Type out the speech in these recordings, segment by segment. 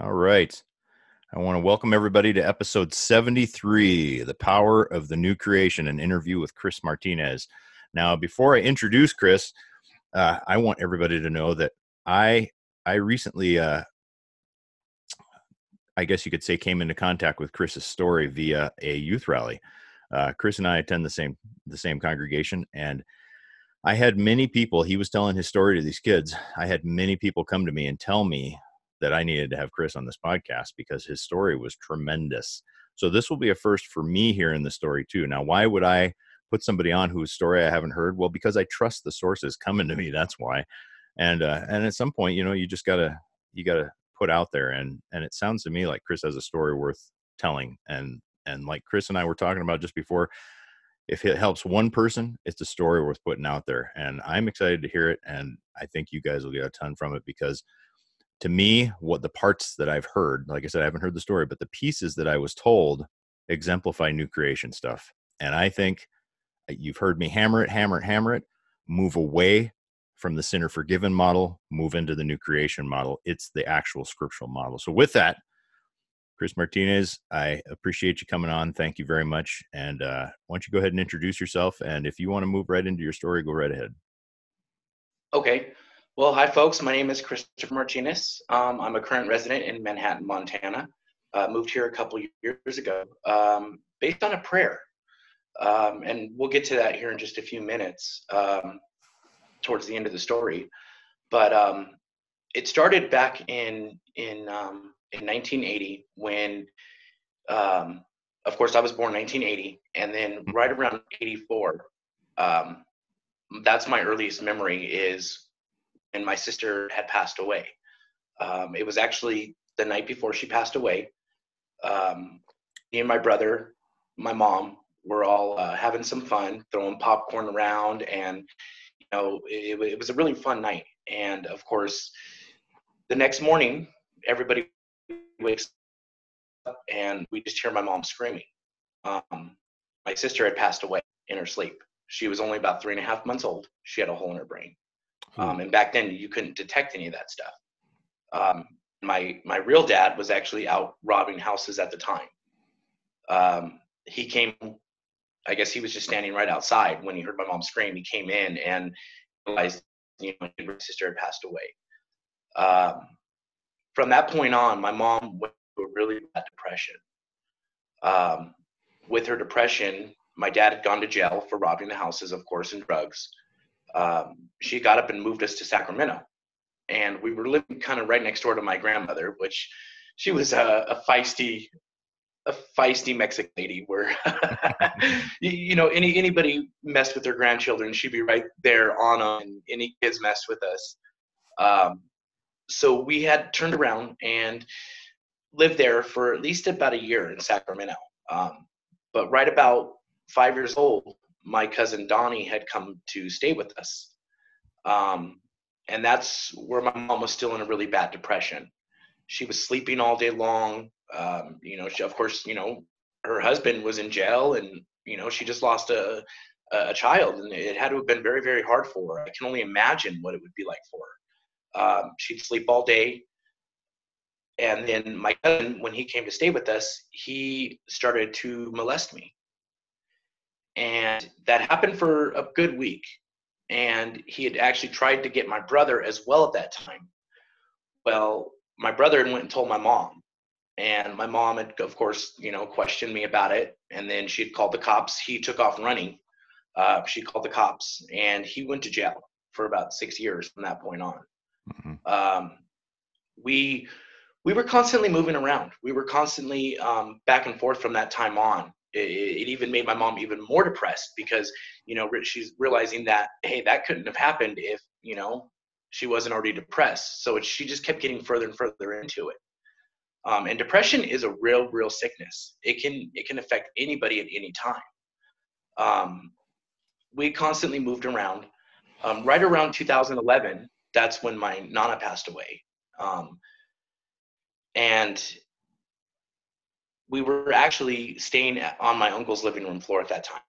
All right. I want to welcome everybody to episode 73 The Power of the New Creation, an interview with Chris Martinez. Now, before I introduce Chris, uh, I want everybody to know that I I recently, uh, I guess you could say, came into contact with Chris's story via a youth rally. Uh, Chris and I attend the same the same congregation, and I had many people. He was telling his story to these kids. I had many people come to me and tell me that I needed to have Chris on this podcast because his story was tremendous. So this will be a first for me here in the story too. Now, why would I put somebody on whose story I haven't heard? Well, because I trust the sources coming to me. That's why. And uh, and at some point, you know, you just gotta you gotta put out there. And and it sounds to me like Chris has a story worth telling. And and like Chris and I were talking about just before, if it helps one person, it's a story worth putting out there. And I'm excited to hear it. And I think you guys will get a ton from it because to me, what the parts that I've heard, like I said, I haven't heard the story, but the pieces that I was told exemplify new creation stuff. And I think uh, you've heard me hammer it, hammer it, hammer it, move away from the sinner forgiven model, move into the new creation model. It's the actual scriptural model. So, with that, Chris Martinez, I appreciate you coming on. Thank you very much. And uh, why don't you go ahead and introduce yourself? And if you want to move right into your story, go right ahead. Okay. Well, hi, folks. My name is Christopher Martinez. Um, I'm a current resident in Manhattan, Montana. Uh, moved here a couple years ago um, based on a prayer. Um, and we'll get to that here in just a few minutes um, towards the end of the story. But um, it started back in, in, um, in 1980 when, of course, I was born 1980. And then right around 84, that's my earliest memory is and my sister had passed away. Um, it was actually the night before she passed away. Um, me and my brother, my mom, were all uh, having some fun, throwing popcorn around, and you know, it, it was a really fun night. And of course, the next morning, everybody wakes up, and we just hear my mom screaming. Um, my sister had passed away in her sleep. She was only about three and a half months old. She had a hole in her brain. Hmm. Um, and back then you couldn't detect any of that stuff. Um, my my real dad was actually out robbing houses at the time. Um, he came, I guess he was just standing right outside when he heard my mom scream. He came in and realized, you know, my sister had passed away. Um, from that point on, my mom went through a really bad depression. Um, with her depression, my dad had gone to jail for robbing the houses, of course, and drugs um, she got up and moved us to Sacramento. And we were living kind of right next door to my grandmother, which she was a, a feisty, a feisty Mexican lady where, you, you, know, any anybody messed with their grandchildren, she'd be right there on them, any kids messed with us. Um, so we had turned around and lived there for at least about a year in Sacramento. Um, but right about five years old, my cousin Donnie had come to stay with us. Um, and that's where my mom was still in a really bad depression. She was sleeping all day long. Um, you know, she, of course, you know, her husband was in jail and, you know, she just lost a, a child and it had to have been very, very hard for her. I can only imagine what it would be like for her. Um, she'd sleep all day. And then my cousin, when he came to stay with us, he started to molest me and that happened for a good week. And he had actually tried to get my brother as well at that time. Well, my brother went and told my mom. And my mom had, of course, you know, questioned me about it. And then she had called the cops. He took off running. Uh, she called the cops, and he went to jail for about six years from that point on. Mm-hmm. Um, we we were constantly moving around. We were constantly um, back and forth from that time on it, even made my mom even more depressed because you know she's realizing that hey that couldn't have happened if you know she wasn't already depressed. So it, she just kept getting further and further into it. Um, and depression is a real real sickness. It can it can affect anybody at any time. Um, we constantly moved around. Um, right around 2011 that's when my nana passed away. Um, and we were actually staying on my uncle's living room floor at that time.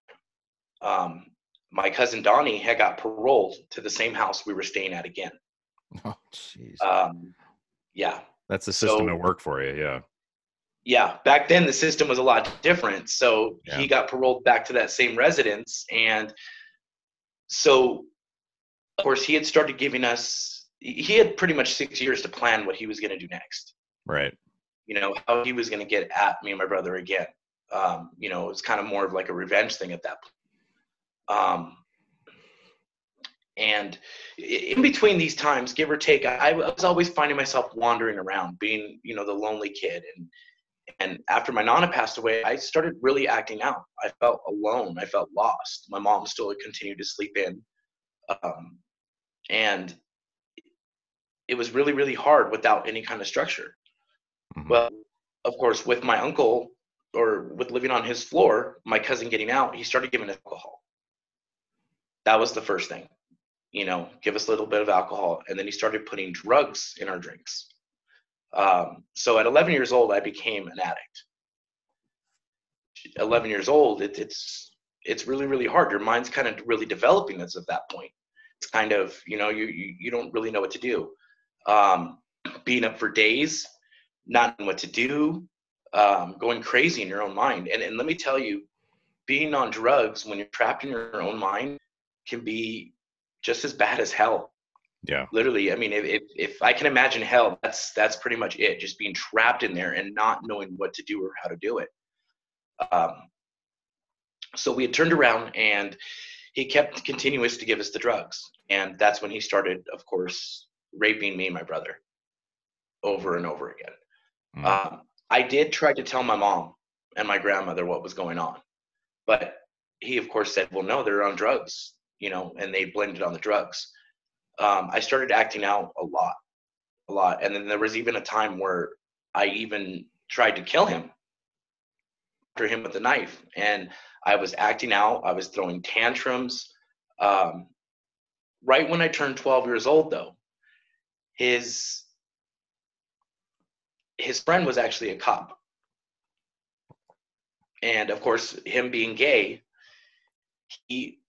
Um, my cousin Donnie had got paroled to the same house we were staying at again. Oh, jeez. Um, yeah. That's the system so, at work for you, yeah. Yeah, back then the system was a lot different. So yeah. he got paroled back to that same residence, and so of course he had started giving us. He had pretty much six years to plan what he was going to do next. Right. You know how he was going to get at me and my brother again. Um, you know, it was kind of more of like a revenge thing at that point. Um, and in between these times, give or take, I, was always finding myself wandering around, being, you know, the lonely kid. And and after my nana passed away, I started really acting out. I felt alone. I felt lost. My mom still continued to sleep in, um, and it was really, really hard without any kind of structure. Mm-hmm. Well, of course, with my uncle or with living on his floor, my cousin getting out, he started giving alcohol. That was the first thing you know, give us a little bit of alcohol. And then he started putting drugs in our drinks. Um, so at 11 years old, I became an addict. 11 years old, it, it's it's really really hard. Your mind's kind of really developing as of that point. It's kind of you know you you, you don't really know what to do. Um, being up for days, not knowing what to do, um, going crazy in your own mind. And and let me tell you, being on drugs when you're trapped in your own mind can be just as bad as hell. Yeah. Literally, I mean, if, if, if I can imagine hell, that's that's pretty much it. Just being trapped in there and not knowing what to do or how to do it. Um, so we had turned around and he kept continuous to give us the drugs, and that's when he started, of course, raping me and my brother over and over again. Mm. Um, I did try to tell my mom and my grandmother what was going on, but he, of course, said, "Well, no, they're on drugs you know, and they blended on the drugs. Um, I started acting out a lot, a lot. And then there was even a time where I even tried to kill him after him with a knife. And I was acting out, I was throwing tantrums. Um, right when I turned 12 years old, though, his his friend was actually a cop. And of course, him being gay, he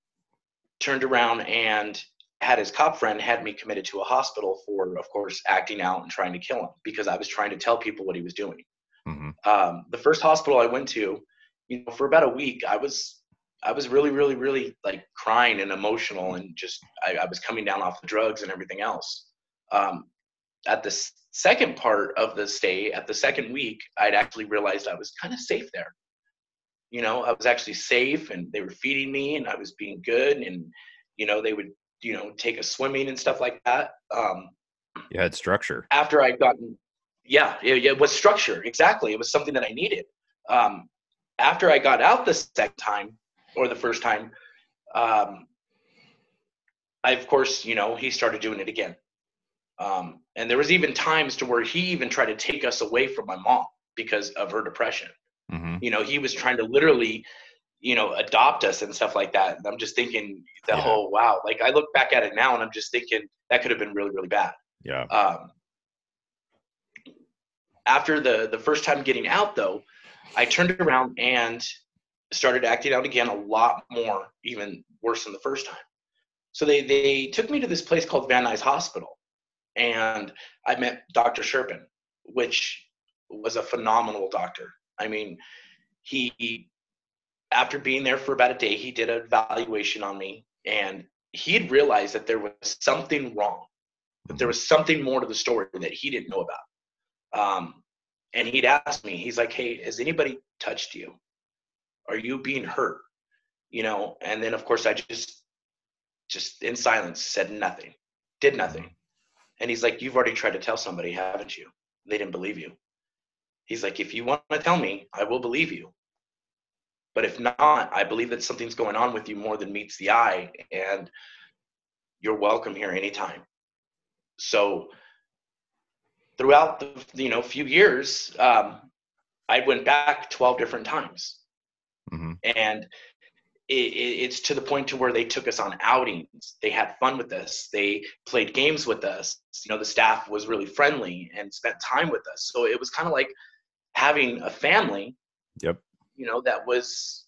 turned around and had his cop friend had me committed to a hospital for, of course, acting out and trying to kill him because I was trying to tell people what he was doing. Mm-hmm. Um, the first hospital I went to, you know, for about a week, I was, I was really, really, really like crying and emotional, and just I, I was coming down off the drugs and everything else. Um, at the second part of the stay, at the second week, I'd actually realized I was kind of safe there. You know i was actually safe and they were feeding me and i was being good and you know they would you know take us swimming and stuff like that um you had structure. after i'd gotten yeah it, it was structure exactly it was something that i needed. Um after i got out the second time or the first time um i of course you know he started doing it again. Um and there was even times to where he even tried to take us away from my mom because of her depression Mm-hmm. You know, he was trying to literally, you know, adopt us and stuff like that. And I'm just thinking the yeah. whole wow. Like I look back at it now and I'm just thinking that could have been really, really bad. Yeah. Um, after the the first time getting out though, I turned around and started acting out again a lot more, even worse than the first time. So they they took me to this place called Van Nuys Hospital, and I met Dr. Sherpin, which was a phenomenal doctor. I mean, he after being there for about a day, he did an evaluation on me, and he had realized that there was something wrong, that there was something more to the story that he didn't know about. Um, and he'd asked me, he's like, "Hey, has anybody touched you? Are you being hurt?" You know, and then of course I just, just in silence, said nothing, did nothing. And he's like, "You've already tried to tell somebody, haven't you? They didn't believe you." He's like, if you want to tell me, I will believe you. But if not, I believe that something's going on with you more than meets the eye, and you're welcome here anytime. So throughout the you know few years, um, I went back 12 different times, mm-hmm. and it, it's to the point to where they took us on outings. They had fun with us. They played games with us. You know, the staff was really friendly and spent time with us. So it was kind of like having a family yep you know that was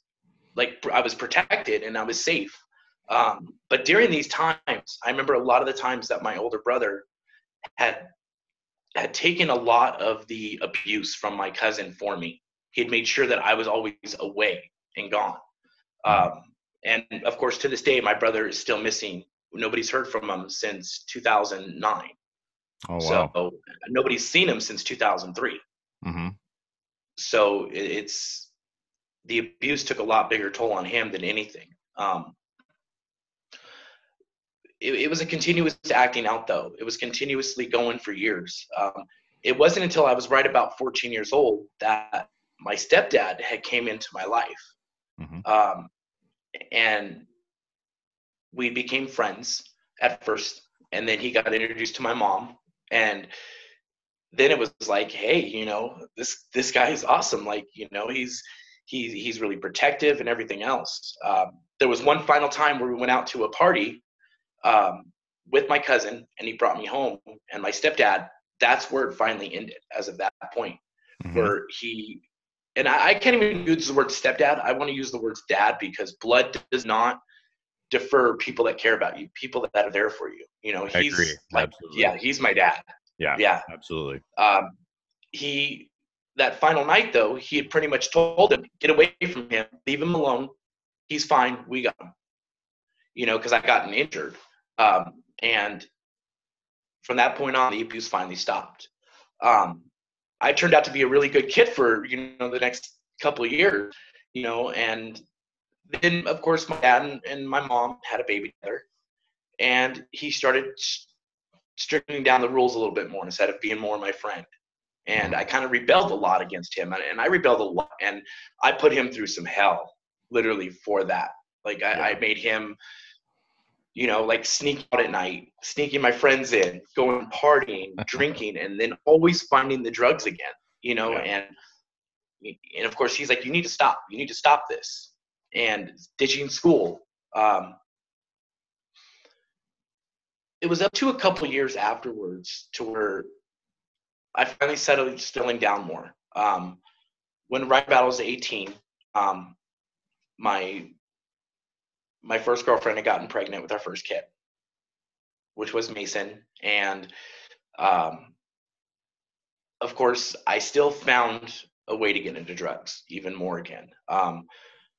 like i was protected and i was safe um, but during these times i remember a lot of the times that my older brother had had taken a lot of the abuse from my cousin for me. He had made sure that I was always away and gone. Um, and of course, to this day, my brother is still missing. Nobody's heard from him since 2009. Oh, wow. So nobody's seen him since 2003. Mm-hmm. So it's the abuse took a lot bigger toll on him than anything. Um, it, it, was a continuous acting out though. It was continuously going for years. Um, it wasn't until I was right about 14 years old that my stepdad had came into my life. Mm-hmm. Um, and we became friends at first and then he got introduced to my mom and then it was like hey you know this this guy is awesome like you know he's he's he's really protective and everything else um, there was one final time where we went out to a party um, with my cousin and he brought me home and my stepdad that's where it finally ended as of that point mm-hmm. where he and I, I, can't even use the word stepdad. I want to use the words dad because blood does not defer people that care about you people that are there for you you know he's I agree. like absolutely. yeah he's my dad. Yeah yeah. absolutely. Um, he that final night though he had pretty much told him get away from him. Leave him alone. He's fine. We got him. You know because i gotten injured. Um, and from that point on, the abuse finally stopped. Um, I turned out to be a really good kid for you know the next couple of years, you know, and then of course my dad and, and my mom had a baby together, and he started striking down the rules a little bit more instead of being more my friend. And I kind of rebelled a lot against him, and I rebelled a lot, and I put him through some hell, literally for that. Like I, yeah. I made him you know, like sneaking out at night, sneaking my friends in, going partying, drinking, and then always finding the drugs again, you know, yeah. and and of course he's like, you need to stop, you need to stop this, and ditching school. Um, it was up to a couple years afterwards to where I finally settled settling down more. Um, when Ryan Battle was 18, um, my my first girlfriend had gotten pregnant with our first kid, which was Mason. And um, of course, I still found a way to get into drugs even more again. Um,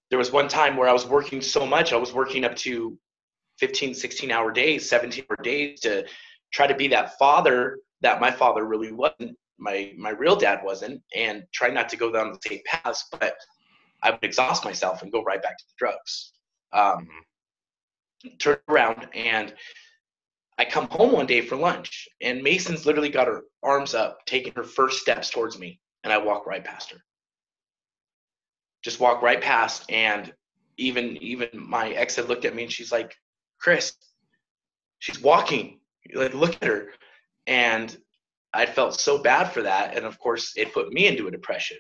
there was one time where I was working so much, I was working up to 15, 16 hour days, 17 hour days to try to be that father that my father really wasn't, my, my real dad wasn't, and try not to go down the same paths. But I would exhaust myself and go right back to the drugs. Um, turn around and I come home one day for lunch and Mason's literally got her arms up, taking her first steps towards me, and I walk right past her. Just walk right past, and even even my ex had looked at me and she's like, Chris, she's walking. Like, look at her. And I felt so bad for that. And of course, it put me into a depression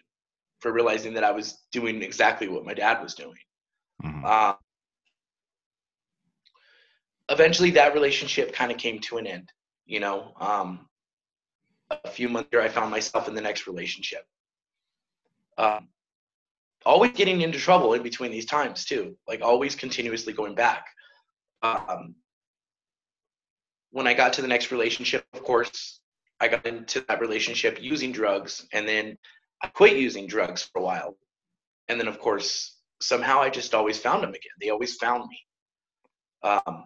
for realizing that I was doing exactly what my dad was doing. Mm-hmm. Uh, eventually that relationship kind of came to an end you know? Um, a few months later i found myself in the next relationship. Um, always getting into trouble in between these times too like always continuously going back. Um, when i got to the next relationship of course i got into that relationship using drugs and then i quit using drugs for a while. And then of course somehow i just always found them again. They always found me. Um,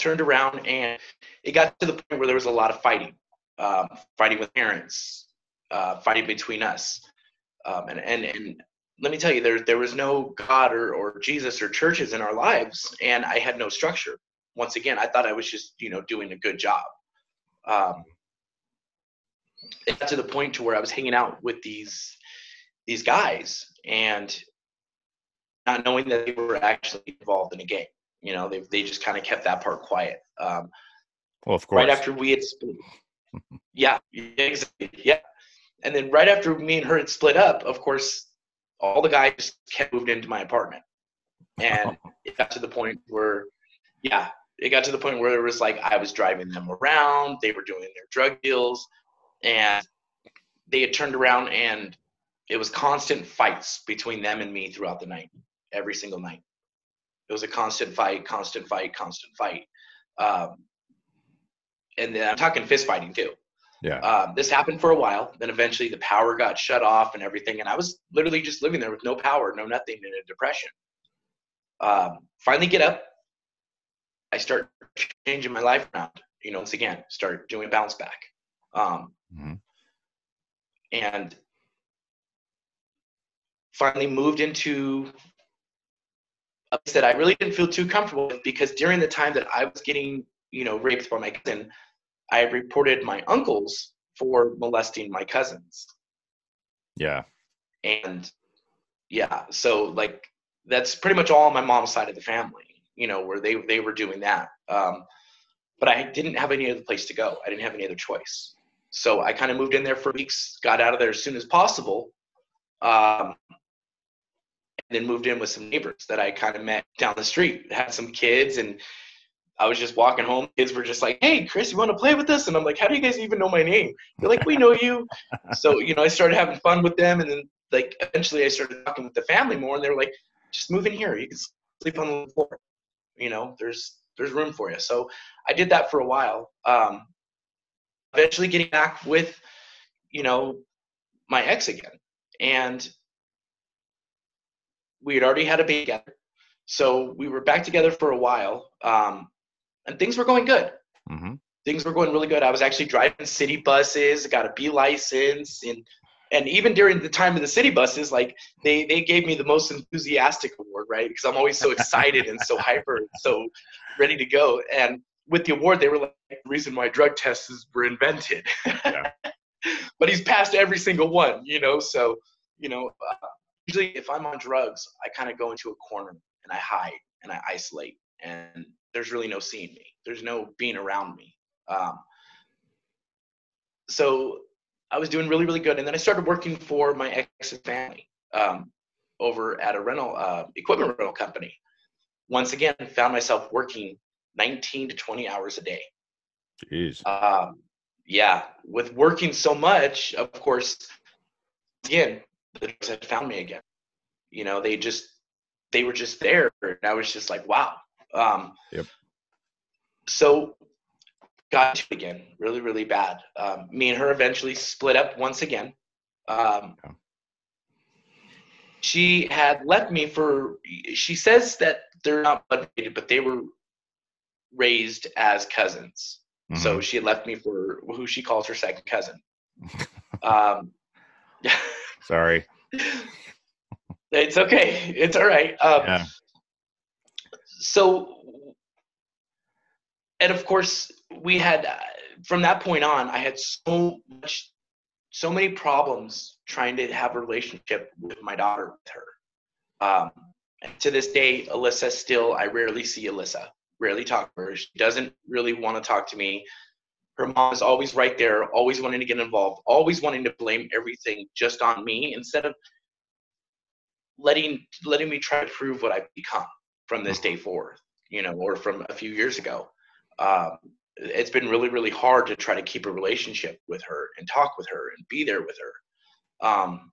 turned around and it got to the point where there was a lot of fighting, um, fighting with parents, uh, fighting between us. Um, and, and, and let me tell you, there, there was no God or, or Jesus or churches in our lives, and I had no structure. Once again, I thought I was just, you know, doing a good job. Um, it got to the point to where I was hanging out with these these guys and not knowing that they were actually involved in a game. You know, they they just kind of kept that part quiet. Um, well, of course. Right after we had split, yeah, exactly, yeah. And then right after me and her had split up, of course, all the guys kept moved into my apartment, and it got to the point where, yeah, it got to the point where it was like I was driving them around. They were doing their drug deals, and they had turned around and it was constant fights between them and me throughout the night, every single night. It was a constant fight, constant fight, constant fight. Um, and then I'm talking fist fighting too. Yeah. Um, this happened for a while. Then eventually the power got shut off and everything, and I was literally just living there with no power, no nothing, in a depression. Um, finally, get up. I start changing my life around. You know, once again, start doing bounce back. Um, hmm and finally moved into a place that I really didn't feel too comfortable with because during the time that I was getting, you know, raped by my cousin, I reported my uncles for molesting my cousins. Yeah. And yeah, so like that's pretty much all on my mom's side of the family, you know, where they they were doing that. Um, but I didn't have any other place to go. I didn't have any other choice. So I kind of moved in there for weeks, got out of there as soon as possible, um, then moved in with some neighbors that I kind of met down the street. Had some kids, and I was just walking home. Kids were just like, "Hey, Chris, you want to play with us?" And I'm like, "How do you guys even know my name?" They're like, "We know you." so you know, I started having fun with them, and then like eventually I started talking with the family more, and they were like, "Just move in here. You can sleep on the floor. You know, there's there's room for you." So I did that for a while. Um, eventually, getting back with you know my ex again, and we had already had a baby together, so we were back together for a while, um, and things were going good. hmm Things were going really good. I was actually driving city buses, got a B license, and and even during the time of the city buses, like they they gave me the most enthusiastic award, right? Because I'm always so excited and so hyper, and so ready to go. And with the award, they were like the reason why drug tests were invented. Yeah. but he's passed every single one, you know. So you know, uh, usually if I'm on drugs, I kind of go into a corner and I hide and I isolate, and there's really no seeing me. There's no being around me. Um, so I was doing really, really good, and then I started working for my ex family um, over at a rental uh, equipment rental company. Once again, found myself working 19 to 20 hours a day. Jeez. Um, yeah, with working so much, of course, again, the drugs had found me again. You know, they just they were just there, and I was just like, wow. Um, Yep. So got to again, really, really bad. Um, me and her eventually split up once again. Um. She had left me for. She says that they're not blood related, but they were raised as cousins. So Mhm. she had left me for who she calls her second cousin. um, Sorry. it's okay. It's all right. Um, Yeah. So, and of course, we had uh, from that point on, I had so much, so many problems trying to have a relationship with my daughter with her. Um, and to this day, Alyssa still, I rarely see Alyssa, rarely talk to her. She doesn't really want to talk to me. Her mom is always right there, always wanting to get involved, always wanting to blame everything just on me instead of letting letting me try to prove what I've become from this day forward, you know, or from a few years ago. Um, it's been really, really hard to try to keep a relationship with her and talk with her and be there with her. Um,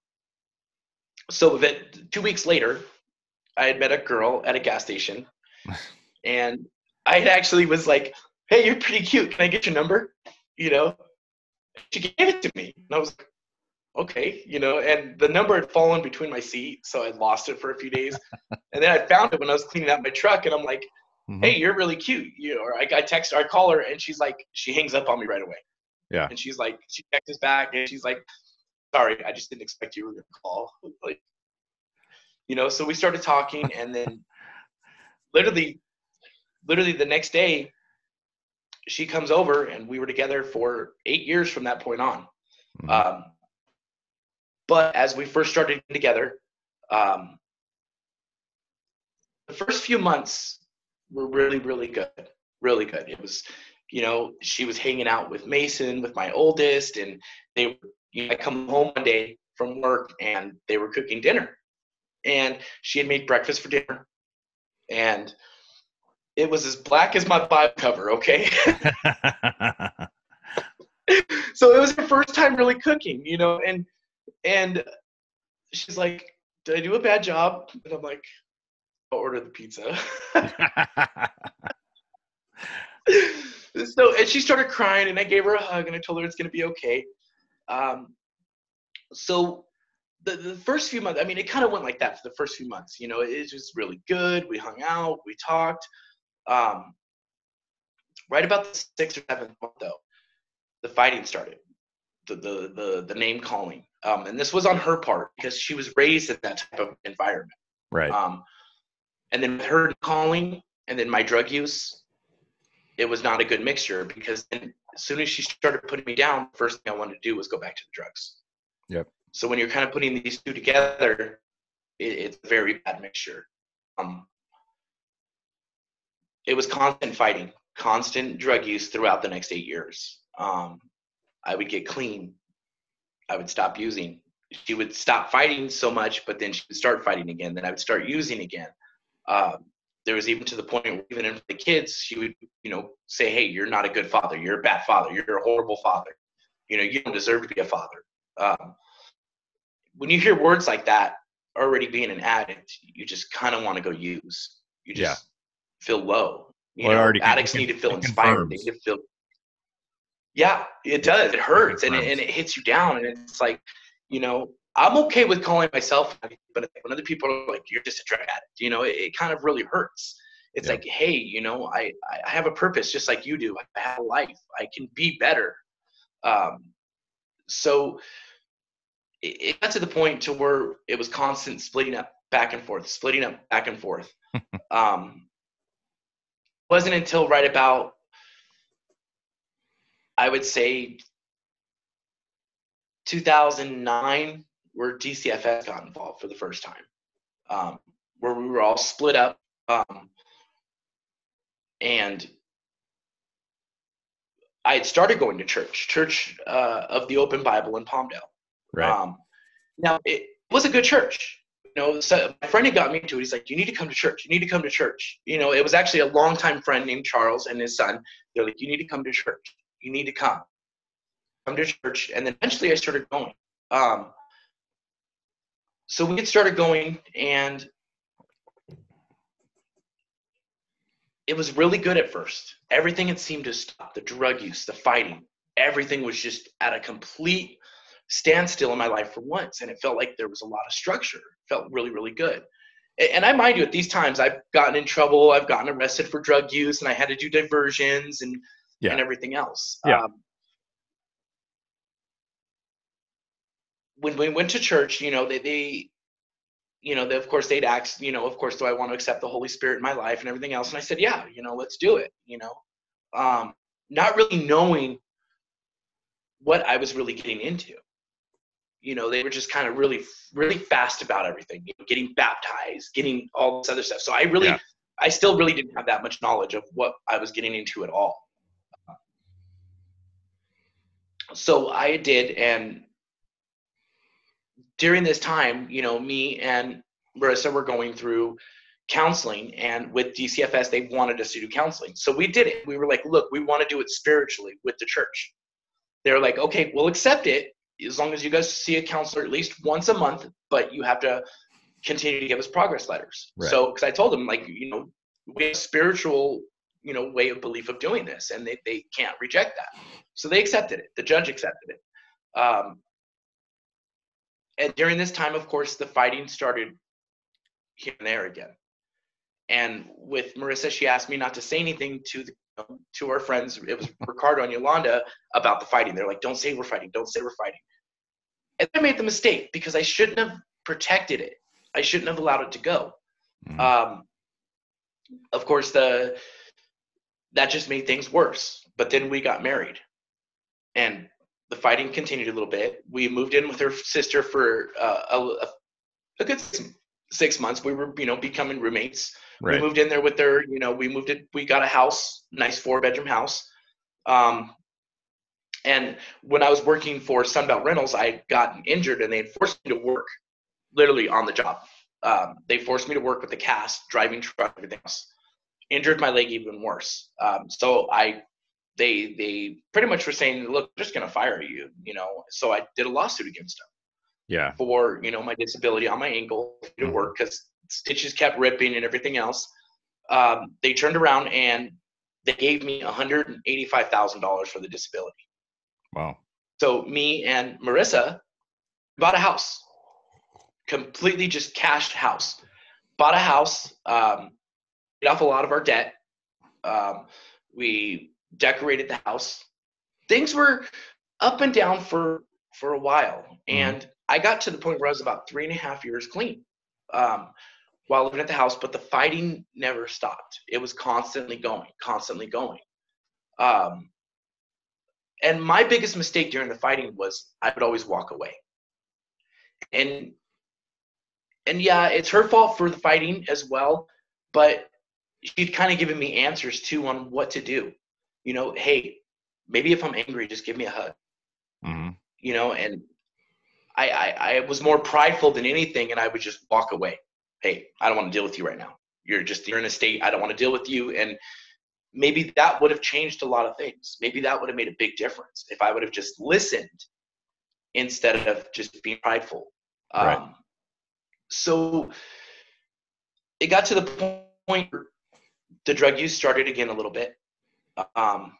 so that two weeks later, I had met a girl at a gas station, and I actually was like, "Hey, you're pretty cute. Can I get your number?" You know, she gave it to me, and I was like, "Okay," you know. And the number had fallen between my seat, so I lost it for a few days, and then I found it when I was cleaning out my truck, and I'm like, Mhm. "Hey, you're really cute." You know, or I, I text her, I call her, and she's like, she hangs up on me right away. Yeah. And she's like, she texts back, and she's like, "Sorry, I just didn't expect you were gonna call." Like, you know. So we started talking, and then literally, literally the next day, she comes over, and we were together for eight years from that point on. Mhm. Um, but as we first started together, um, the first few months were really, really good. Really good. It was, you know, she was hanging out with Mason, with my oldest, and they, were- you know, I come home one day from work and they were cooking dinner, and she had made breakfast for dinner, and it was as black as my Bible cover. Okay. so it was her first time really cooking, you know, and and she's like, "Did I do a bad job?" And I'm like, "I'll order the pizza." so and she started crying, and I gave her a hug, and I told her it's gonna be okay. Um, so the, the first few months, I mean, it kind of went like that for the first few months. You know, it, it was really good. We hung out, we talked. Um, right about the sixth or seventh month, though, the fighting started. The the the, the name calling, um, and this was on her part because she was raised in that type of environment. Right. Um, and then her calling, and then my drug use, it was not a good mixture because then as soon as she started putting me down, the first thing I wanted to do was go back to the drugs. Yep. So when you're kind of putting these two together, it, it's a very bad mixture. Um, it was constant fighting, constant drug use throughout the next eight years. Um, I would get clean. I would stop using. She would stop fighting so much, but then she would start fighting again. Then I would start using again. Um, there was even to the point where even in the kids, she would, you know, say, "Hey, you're not a good father. You're a bad father. You're a horrible father. You know, you don't deserve to be a father." Um, when you hear words like that, already being an addict, you just kind of want to go use. You just. Feel low. You Well, know, addicts it need to feel it inspired. They need to feel. Yeah, it does. It hurts and it, and it hits you down, and it's like, you know, I'm okay with calling myself, but when other people are like, "You're just a drug addict," you know, it, it kind of really hurts. It's Yeah. like, hey, you know, I I have a purpose just like you do. I have a life. I can be better. Um, so it, it got to the point to where it was constant splitting up back and forth, splitting up back and forth. um, wasn't until right about I would say 2009 where DCFS got involved for the first time, um, where we were all split up, um, and I had started going to church, Church uh, of the Open Bible in Palmdale. Right. Um, now it was a good church. Know, so my friend had got me to it. He's like, "You need to come to church. You need to come to church." You know, it was actually a longtime friend named Charles and his son. They're like, "You need to come to church. You need to come, come to church." And then eventually, I started going. Um, so we had started going, and it was really good at first. Everything had seemed to stop. The drug use, the fighting, everything was just at a complete standstill in my life for once and it felt like there was a lot of structure. It felt really really good. And i mind you at these times i've gotten in trouble i've gotten arrested for drug use and i had to do diversions and Yeah. and everything else. Yeah. um, when we went to church you know they, they you know they, of course they'd ask you know of course do i want to accept the holy spirit in my life and everything else? And i said yeah you know let's do it you know? Um, not really knowing what i was really getting into you know they were just kind of really really fast about everything you know, getting baptized getting all this other stuff. So i really Yeah. i still really didn't have that much knowledge of what i was getting into at all. So i did and during this time you know me and marissa were going through counseling and with dcfs they wanted us to do counseling. So we did it. We were like look we want to do it spiritually with the church. They're like okay we'll accept it as long as you guys see a counselor at least once a month, but you have to continue to give us progress letters. Right. So, because I told them, like, you know, we have a spiritual, you know, way of belief of doing this, and they, they can't reject that. So they accepted it. The judge accepted it. Um, and during this time, of course, the fighting started here and there again. And with Marissa, she asked me not to say anything to the to our friends. It was Ricardo and Yolanda about the fighting. They're like, "Don't say we're fighting. Don't say we're fighting." And I made the mistake because I shouldn't have protected it. I shouldn't have allowed it to go. Mhm. Um, of course, the that just made things worse. But then we got married, and the fighting continued a little bit. We moved in with her sister for uh, a, a good six- six months. We were, you know, becoming roommates. Right. We moved in there with her. You know, we moved it. We got a house, nice four bedroom house. Um, and when I was working for Sunbelt Rentals, I had gotten injured, and they had forced me to work, literally on the job. Um, they forced me to work with the cast, driving truck, everything else. Injured my leg even worse. Um, so I, they they pretty much were saying, look, we're just gonna fire you. You know. So I did a lawsuit against them yeah. for you know my disability on my ankle to Mhm. work because stitches kept ripping and everything else. Um, they turned around and they gave me $185,000 for the disability. Wow. So me and Marissa bought a house, completely just cashed house. Bought a house, um, paid off a lot of our debt. Um, we decorated the house. Things were up and down for for a while, mm-hmm. and I got to the point where I was about three and a half years clean um, while living at the house. But the fighting never stopped. It was constantly going, constantly going. Um, and my biggest mistake during the fighting was I would always walk away. And and yeah, it's her fault for the fighting as well, but she'd kind of given me answers too on what to do. You know, hey, maybe if I'm angry, just give me a hug. Mm-hmm. You know, and I, I I was more prideful than anything, and I would just walk away. Hey, I don't want to deal with you right now. You're just you're in a state I don't want to deal with you, and maybe that would have changed a lot of things. Maybe that would have made a big difference if I would have just listened instead of just being prideful. Right. Um, so it got to the point where the drug use started again a little bit. Um,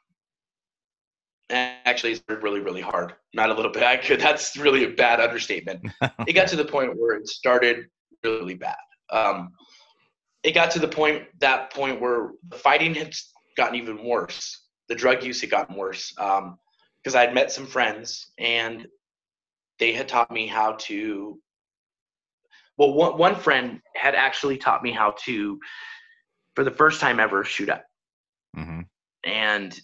and actually, it started really, really hard. Not a little bit. I could, that's really a bad understatement. it got to the point where it started really bad. Um, it got to the point, that point where the fighting had gotten even worse. The drug use had gotten worse because um, I had met some friends and they had taught me how to. Well, one, one friend had actually taught me how to, for the first time ever, shoot up. Mm-hmm. And,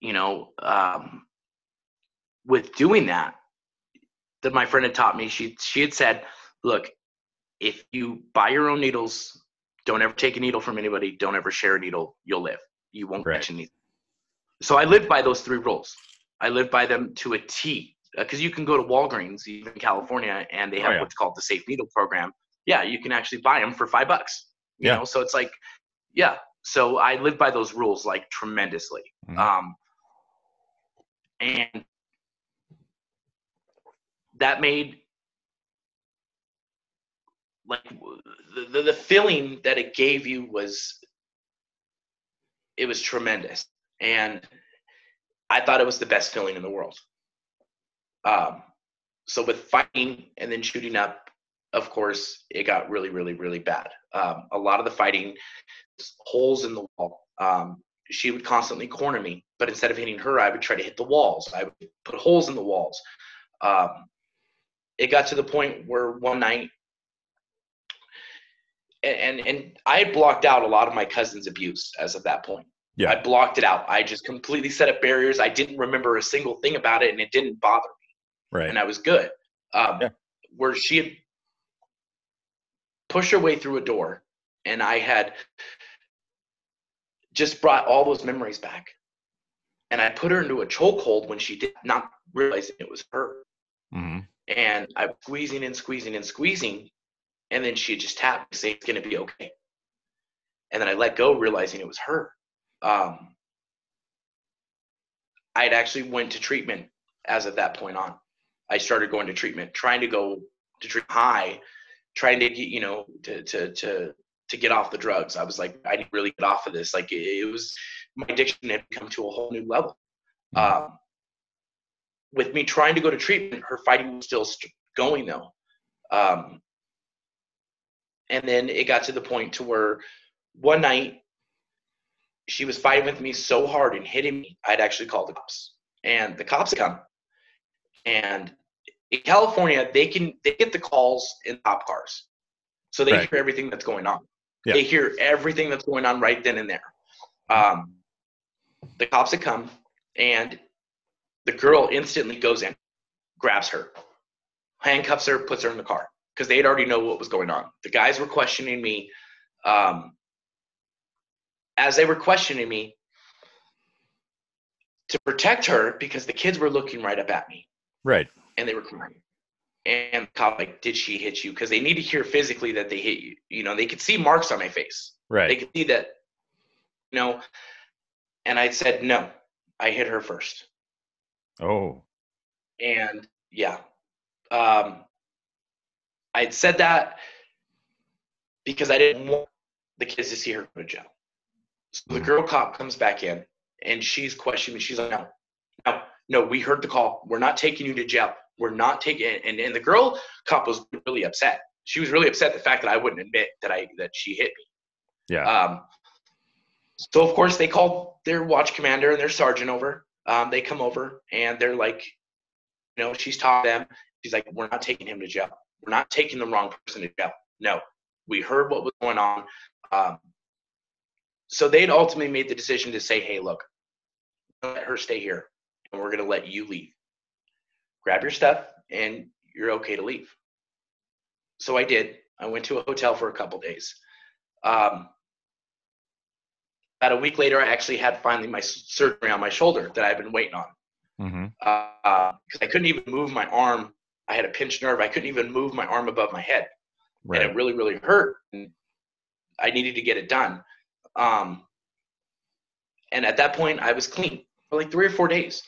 you know, um, with doing that, that my friend had taught me, she she had said, "Look, if you buy your own needles, don't ever take a needle from anybody. Don't ever share a needle. You'll live." you won't right. catch anything. So I live by those three rules. I live by them to a T because uh, you can go to Walgreens, even in California, and they have oh, yeah. what's called the Safe Needle Program. Yeah, you can actually buy them for five bucks. You yeah. know, so it's like, yeah. So I live by those rules like tremendously. Mm-hmm. Um, and that made like the, the, feeling that it gave you was it was tremendous. And I thought it was the best feeling in the world. Um, so with fighting and then shooting up, of course, it got really, really, really bad. Um, a lot of the fighting, holes in the wall. Um, she would constantly corner me, but instead of hitting her, I would try to hit the walls. I would put holes in the walls. Um, it got to the point where one night, and and I had blocked out a lot of my cousin's abuse as of that point. Yeah. I blocked it out. I just completely set up barriers. I didn't remember a single thing about it, and it didn't bother me. Right. And I was good. Um, yeah. Where she had pushed her way through a door, and I had just brought all those memories back. And I put her into a chokehold when she did not realizing it was her. Mm-hmm. And I was squeezing and squeezing and squeezing, and then she just tapped me saying it's going to be okay. And then I let go, realizing it was her um, I'd actually went to treatment as of that point on. I started going to treatment, trying to go to treat high, trying to get, you know, to, to, to, to get off the drugs. I was like, I need to really get off of this. Like it, it was, my addiction had come to a whole new level. Mm-hmm. Um, with me trying to go to treatment, her fighting was still going though. Um, and then it got to the point to where one night she was fighting with me so hard and hitting me, I'd actually called the cops. And the cops come. And in California, they can they get the calls in cop cars. So they right. hear everything that's going on. Yeah. They hear everything that's going on right then and there. Um, the cops have come and the girl instantly goes in, grabs her, handcuffs her, puts her in the car because they'd already know what was going on. The guys were questioning me. Um, as they were questioning me to protect her because the kids were looking right up at me. Right. And they were crying. And the cop like, did she hit you? Because they need to hear physically that they hit you. You know, they could see marks on my face. Right. They could see that, you know. And I said, no, I hit her first. Oh. And yeah. Um I'd said that because I didn't want the kids to see her go to jail. So the girl cop comes back in and she's questioning me. She's like, no, no, no, we heard the call. We're not taking you to jail. We're not taking and, and the girl cop was really upset. She was really upset the fact that I wouldn't admit that I that she hit me. Yeah. Um, so of course they called their watch commander and their sergeant over. Um, they come over and they're like, you know, she's taught them. She's like, we're not taking him to jail. We're not taking the wrong person to jail. No, we heard what was going on. Um, so they'd ultimately made the decision to say, hey, look, let her stay here and we're going to let you leave. Grab your stuff and you're okay to leave. So I did. I went to a hotel for a couple days. Um, about a week later, I actually had finally my surgery on my shoulder that I've been waiting on. Mm-hmm. Uh, because I couldn't even move my arm. I had a pinched nerve. I couldn't even move my arm above my head, Right. and it really, really hurt. And I needed to get it done. Um, and at that point, I was clean for like three or four days.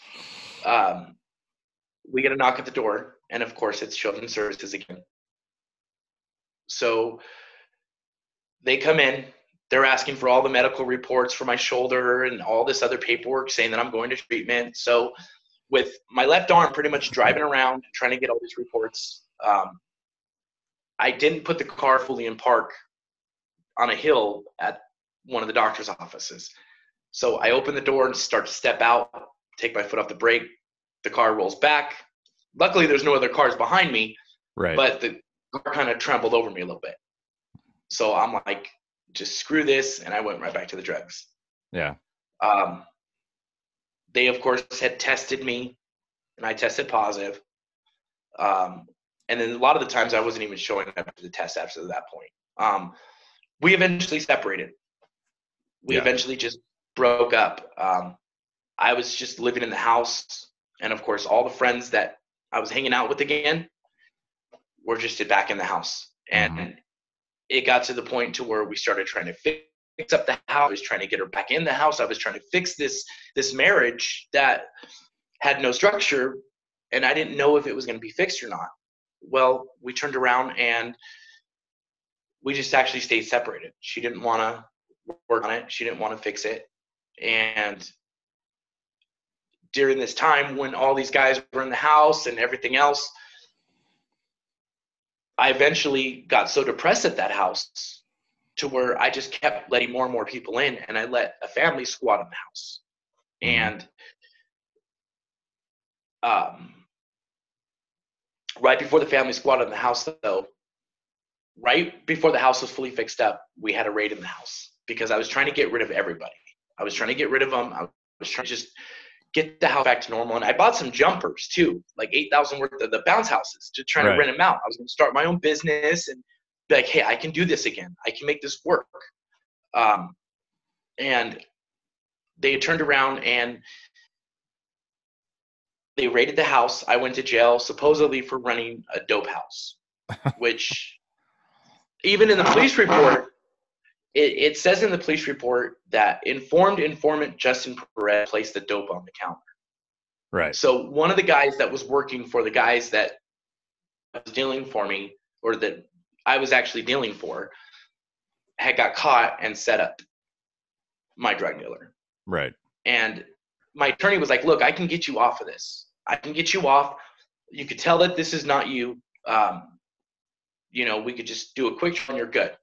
Um, we get a knock at the door, and of course, it's Children's Services again. So they come in. They're asking for all the medical reports for my shoulder and all this other paperwork saying that I'm going to treatment. So, with my left arm pretty much driving around trying to get all these reports, um, I didn't put the car fully in park on a hill at one of the doctor's offices. So I open the door and start to step out, take my foot off the brake. The car rolls back. Luckily, there's no other cars behind me, Right. but the car kind of trembled over me a little bit. So I'm like, just screw this, and I went right back to the drugs. yeah. Um, they, of course, had tested me, and I tested positive. Um, and then a lot of the times I wasn't even showing up to the test after that point. Um, we eventually separated. We Yeah. eventually just broke up. Um, I was just living in the house, and of course, all the friends that I was hanging out with again were just back in the house. And Mhm. it got to the point to where we started trying to up the house. I was trying to get her back in the house. I was trying to fix this this marriage that had no structure, and I didn't know if it was going to be fixed or not. Well, we turned around and we just actually stayed separated. She didn't want to work on it. She didn't want to fix it, and during this time when all these guys were in the house and everything else, I eventually got so depressed at that house to where I just kept letting more and more people in, and I let a family squat in the house. And um, right before the family squatted in the house, though, right before the house was fully fixed up, we had a raid in the house because I was trying to get rid of everybody. I was trying to get rid of them. I was trying to just get the house back to normal. And I bought some jumpers too, like 8,000 worth of the bounce houses to try Right. to rent them out. I was going to start my own business and be like, hey, I can do this again. I can make this work. Um, and they turned around and they raided the house. I went to jail supposedly for running a dope house, which even in the police report, it, it says in the police report that informed informant Justin Perez placed the dope on the counter. Right. So one of the guys that was working for the guys that was dealing for me, or that I was actually dealing for, had got caught and set up my drug dealer. Right. And my attorney was like, "Look, I can get you off of this. I can get you off. You could tell that this is not you. Um, you know, we could just do a quick trial and you're good."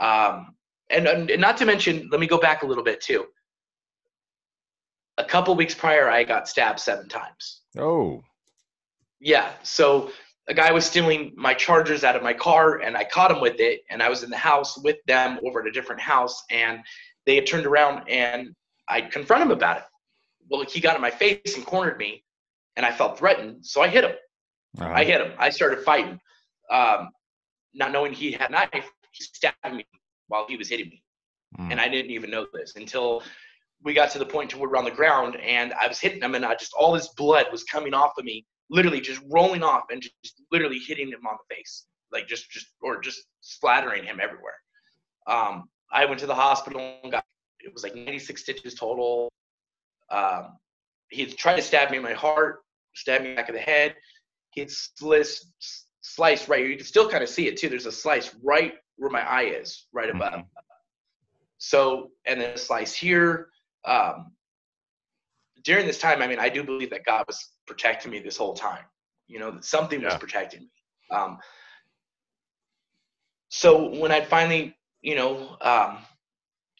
Um, and, and not to mention, let me go back a little bit too. A couple weeks prior, I got stabbed seven times. Oh. Yeah. So a guy was stealing my chargers out of my car and I caught him with it. And I was in the house with them over at a different house. And they had turned around and I confronted him about it. Well, he got in my face and cornered me and I felt threatened. So I hit him. Uh-huh. I hit him. I started fighting. Um, not knowing he had a knife, he stabbed me while he was hitting me Mm. and I didn't even know this until we got to the point to where we're on the ground and I was hitting him and I just all this blood was coming off of me, literally just rolling off and just literally hitting him on the face, like just just or just splattering him everywhere. Um, I went to the hospital and got it was like 96 stitches total. Um, he tried to stab me in my heart, stab me back of the head. He had sliced, sliced right. You can still kind of see it too. There's a slice right where my eye is, right above. Mhm. So, and then a slice here. Um, during this time, I mean, I do believe that God was protecting me this whole time. You know, that something yeah. was protecting me. Um, so when I finally, you know, um,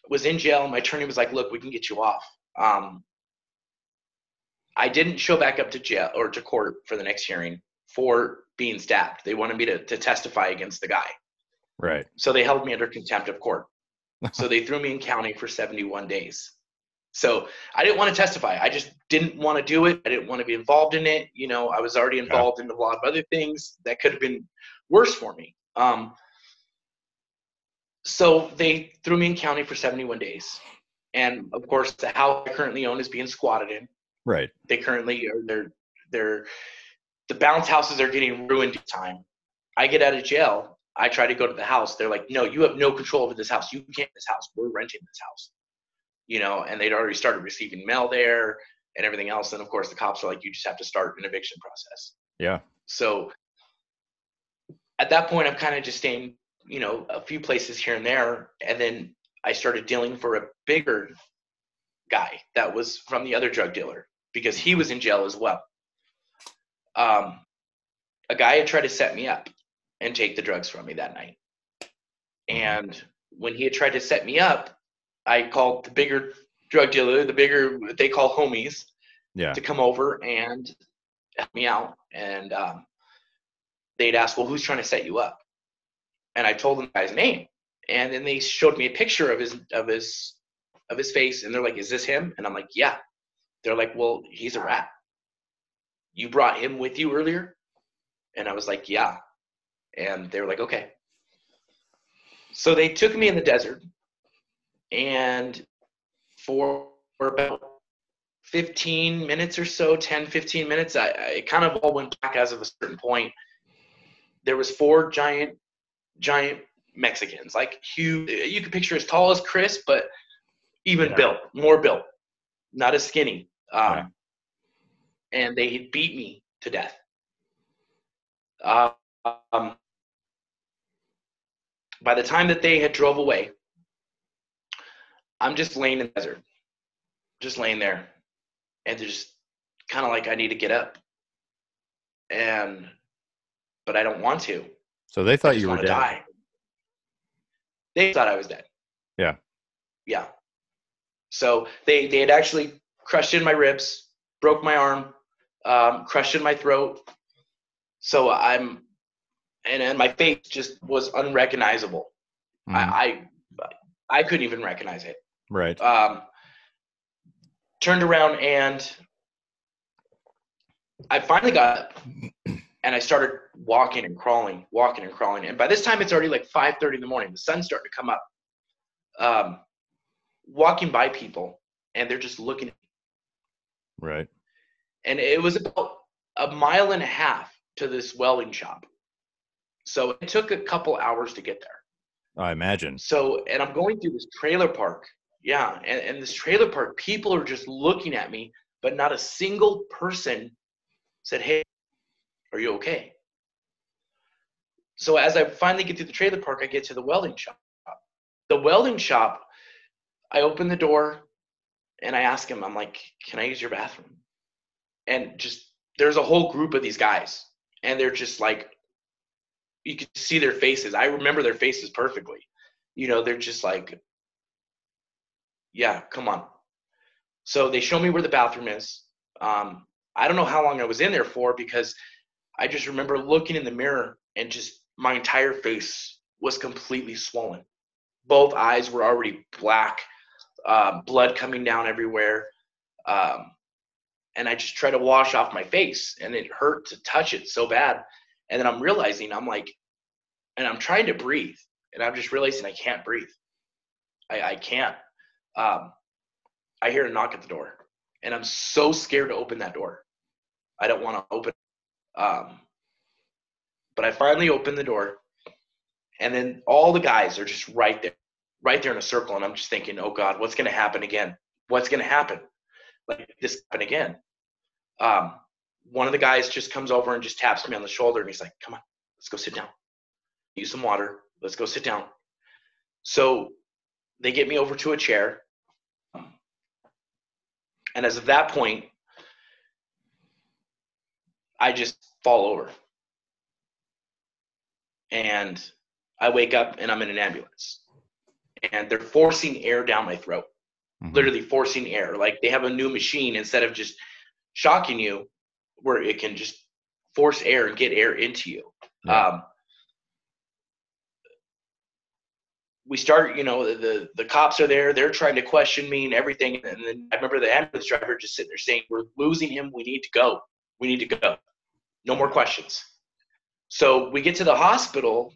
was in jail, my attorney was like, "Look, we can get you off." Um, I didn't show back up to jail or to court for the next hearing for being stabbed. They wanted me to, to testify against the guy. Right. So they held me under contempt of court. so they threw me in county for 71 days. So I didn't want to testify. I just didn't want to do it. I didn't want to be involved in it. You know, I was already involved yeah. in a lot of other things that could have been worse for me. Um, so they threw me in county for 71 days. And of course, the house I currently own is being squatted in. Right. They currently are, they're, they're, the bounce houses are getting ruined time. I get out of jail. I try to go to the house. They're like, no, you have no control over this house. You can't this house. We're renting this house. You know, and they'd already started receiving mail there and everything else. And of course, the cops are like, you just have to start an eviction process. Yeah. So at that point, I'm kind of just staying, you know, a few places here and there. And then I started dealing for a bigger guy that was from the other drug dealer because he was in jail as well. Um, a guy had tried to set me up and take the drugs from me that night. And when he had tried to set me up, I called the bigger drug dealer, the bigger they call homies, yeah. to come over and help me out. And um, they'd ask, "Well, who's trying to set you up?" And I told them the guy's name, and then they showed me a picture of his of his of his face, and they're like, "Is this him?" And I'm like, "Yeah." They're like, "Well, he's a rat." You brought him with you earlier? And I was like, Yeah. And they were like, Okay. So they took me in the desert, and for, about 15 minutes or so 10 15 minutes I, I, it kind of all went back as of a certain point there was four giant giant mexicans like huge you could picture as tall as chris but even yeah. built more built not as skinny um, yeah and they beat me to death. Um, by the time that they had drove away, I'm just laying in the desert, just laying there, and just kind of like I need to get up, and but I don't want to. So they thought you were dead. Die. They thought I was dead. Yeah. Yeah. So they they had actually crushed in my ribs, broke my arm, um, crushed in my throat. So I'm, and, and my face just was unrecognizable. Mm. I, I, I couldn't even recognize it. Right. Um, turned around and I finally got up and I started walking and crawling, walking and crawling. And by this time, it's already like 5:30 in the morning. The sun's starting to come up. Um, walking by people, and they're just looking. Right and it was about a mile and a half to this welding shop. So it took a couple hours to get there. I imagine. So, and I'm going through this trailer park. Yeah. And, and this trailer park, people are just looking at me, but not a single person said, Hey, are you okay? So as I finally get through the trailer park, I get to the welding shop. The welding shop, I open the door and I ask him, I'm like, can I use your bathroom? and just there's a whole group of these guys and they're just like you can see their faces i remember their faces perfectly you know they're just like yeah come on so they show me where the bathroom is um, i don't know how long i was in there for because i just remember looking in the mirror and just my entire face was completely swollen both eyes were already black uh, blood coming down everywhere um, and I just try to wash off my face and it hurt to touch it so bad. And then I'm realizing I'm like, and I'm trying to breathe and I'm just realizing I can't breathe. I, I can't. Um, I hear a knock at the door and I'm so scared to open that door. I don't want to open. Um, but I finally open the door and then all the guys are just right there, right there in a circle. And I'm just thinking, oh God, what's going to happen again? What's going to happen? Like this happen again um, one of the guys just comes over and just taps me on the shoulder and he's like, come on, let's go sit down. Use some water. Let's go sit down. So they get me over to a chair. And as of that point, I just fall over. And I wake up and I'm in an ambulance. And they're forcing air down my throat, mm-hmm. literally forcing air. Like they have a new machine instead of just shocking you, where it can just force air and get air into you. Um, we start, you know, the the cops are there. They're trying to question me and everything. And then I remember the ambulance driver just sitting there saying, "We're losing him. We need to go. We need to go. No more questions." So we get to the hospital,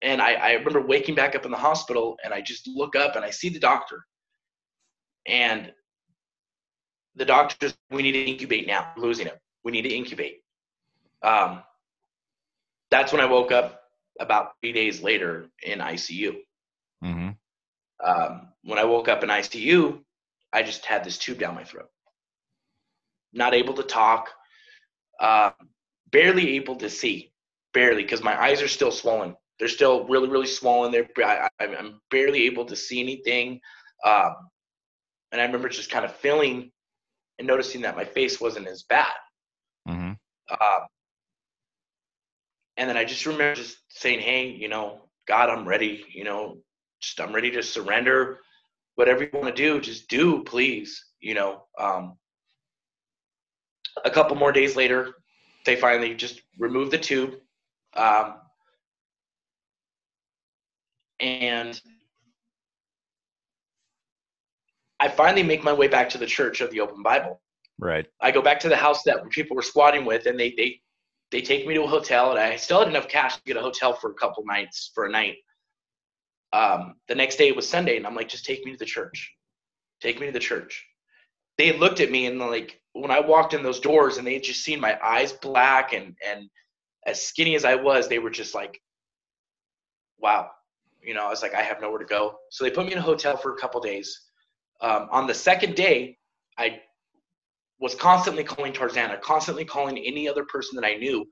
and I, I remember waking back up in the hospital, and I just look up and I see the doctor, and the doctor says, "We need to incubate now. We're losing him. We need to incubate." Um, that's when I woke up about three days later in ICU. Mm-hmm. Um, when I woke up in ICU, I just had this tube down my throat. Not able to talk, uh, barely able to see, barely, because my eyes are still swollen. They're still really, really swollen. They're, I, am barely able to see anything. Um, and I remember just kind of feeling and noticing that my face wasn't as bad. Mm-hmm. Uh, and then I just remember just saying, "Hey, you know, God, I'm ready. You know, just I'm ready to surrender. Whatever you want to do, just do, please. You know, um, a couple more days later, they finally just remove the tube. Um, and I finally make my way back to the church of the open Bible. Right. I go back to the house that people were squatting with, and they they they take me to a hotel, and I still had enough cash to get a hotel for a couple nights for a night um, the next day was Sunday, and I'm like, just take me to the church. Take me to the church. They looked at me and like when I walked in those doors and they had just seen my eyes black and and as skinny as I was, they were just like, wow. You know, I was like, I have nowhere to go. So they put me in a hotel for a couple days. Um, on the second day, I was constantly calling Tarzana, constantly calling any other person that I knew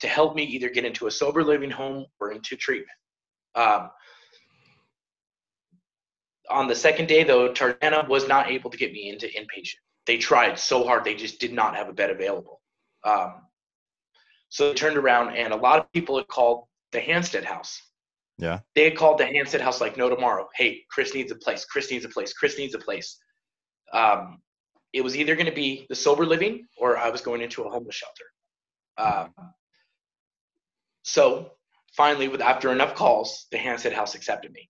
to help me either get into a sober living home or into treatment. Um, on the second day, though, Tarzana was not able to get me into inpatient. They tried so hard, they just did not have a bed available. Um, so they turned around, and a lot of people had called the Hanstead House. Yeah. They had called the Hanstead House like no tomorrow. Hey, Chris needs a place. Chris needs a place. Chris needs a place. Um, it was either going to be the sober living or I was going into a homeless shelter. Um, so finally, with after enough calls, the Hanstead House accepted me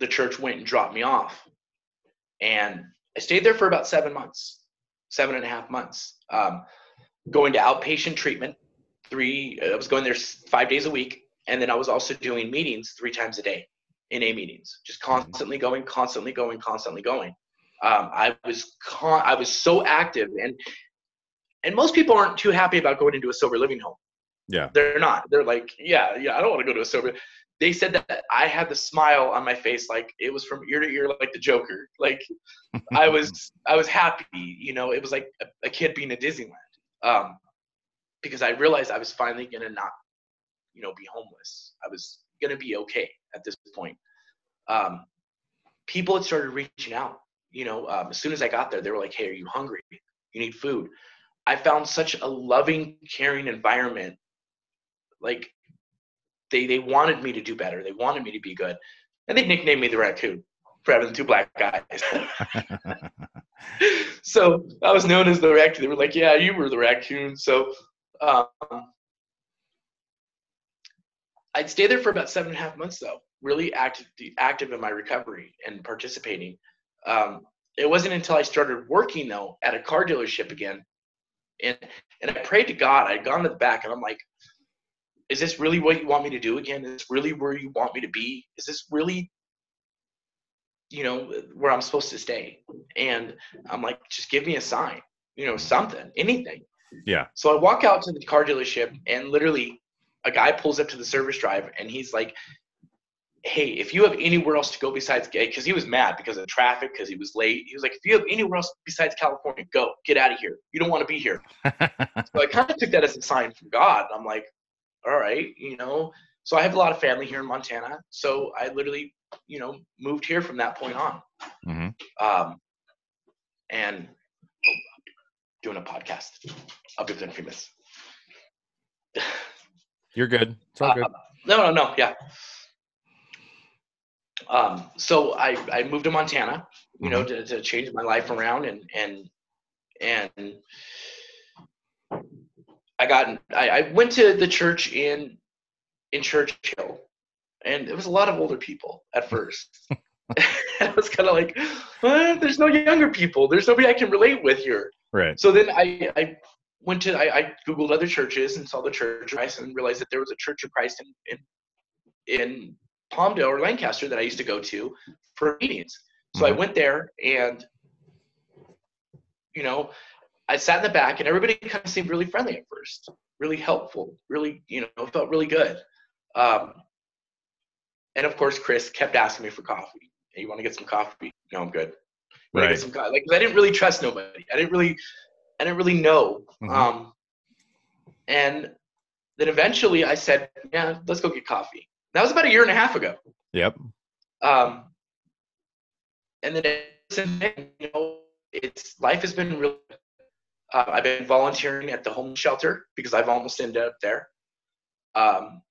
the church went and dropped me off. And I stayed there for about seven months, seven and a half months, um, going to outpatient treatment. Three, I was going there five days a week. And then I was also doing meetings three times a day, NA meetings, just constantly going, constantly going, constantly going. Um, I was con- I was so active, and and most people aren't too happy about going into a sober living home. Yeah, they're not. They're like, yeah, yeah, I don't want to go to a sober they said that I had the smile on my face like it was from ear to ear like the Joker. Like I was I was happy, you know, it was like a, a kid being at Disneyland. Um, because I realized I was finally gonna not, you know, be homeless. I was gonna be okay at this point. Um, people had started reaching out. You know, um, as soon as I got there, they were like, "Hey, are you hungry? You need food." I found such a loving, caring environment. Like they they wanted me to do better. They wanted me to be good, and they nicknamed me the raccoon for having two black guys. so I was known as the raccoon. They were like, "Yeah, you were the raccoon." So um, I'd stay there for about seven and a half months, though, really active active in my recovery and participating. Um, it wasn't until I started working though at a car dealership again, and and I prayed to God. I'd gone to the back, and I'm like, is this really what you want me to do again? Is this really where you want me to be? Is this really, you know, where I'm supposed to stay? And I'm like, just give me a sign, you know, something, anything. Yeah. So I walk out to the car dealership and literally a guy pulls up to the service drive and he's like, hey, if you have anywhere else to go besides gay, because he was mad because of traffic, because he was late. He was like, if you have anywhere else besides California, go, get out of here. You don't want to be here. so I kind of took that as a sign from God. I'm like, all right, you know. So I have a lot of family here in Montana. So I literally you know, moved here from that point on. Mm-hmm. Um, and oh, doing a podcast. I'll give them a few minutes. You're good. It's all good. Uh, no, no, no. Yeah. Um, so I, I moved to Montana, you know, to, to change my life around and, and, and I got, I, I went to the church in, in Churchill and it was a lot of older people at first. I was kind of like, "Uh, there's no younger people. There's nobody I can relate with here. Right. So then I, I went to I, I googled other churches and saw the Church of Christ and realized that there was a Church of Christ in in, in Palmdale or Lancaster that I used to go to for meetings. So I Mhm. went there and you know I sat in the back and everybody kind of seemed really friendly at first, really helpful, really you know felt really good. Um, and of course, Chris kept asking me for coffee. Hey, you want to get some coffee? No, I'm good. Right. Get some coffee? Like I didn't really trust nobody. I didn't really, I didn't really know. Mhm. Um, and then eventually I said, yeah, let's go get coffee. That was about a year and a half ago. Yep. Um, and then then, you know, it's life has been really. Uh, I've been volunteering at the homeless shelter because I've almost ended up there. Um,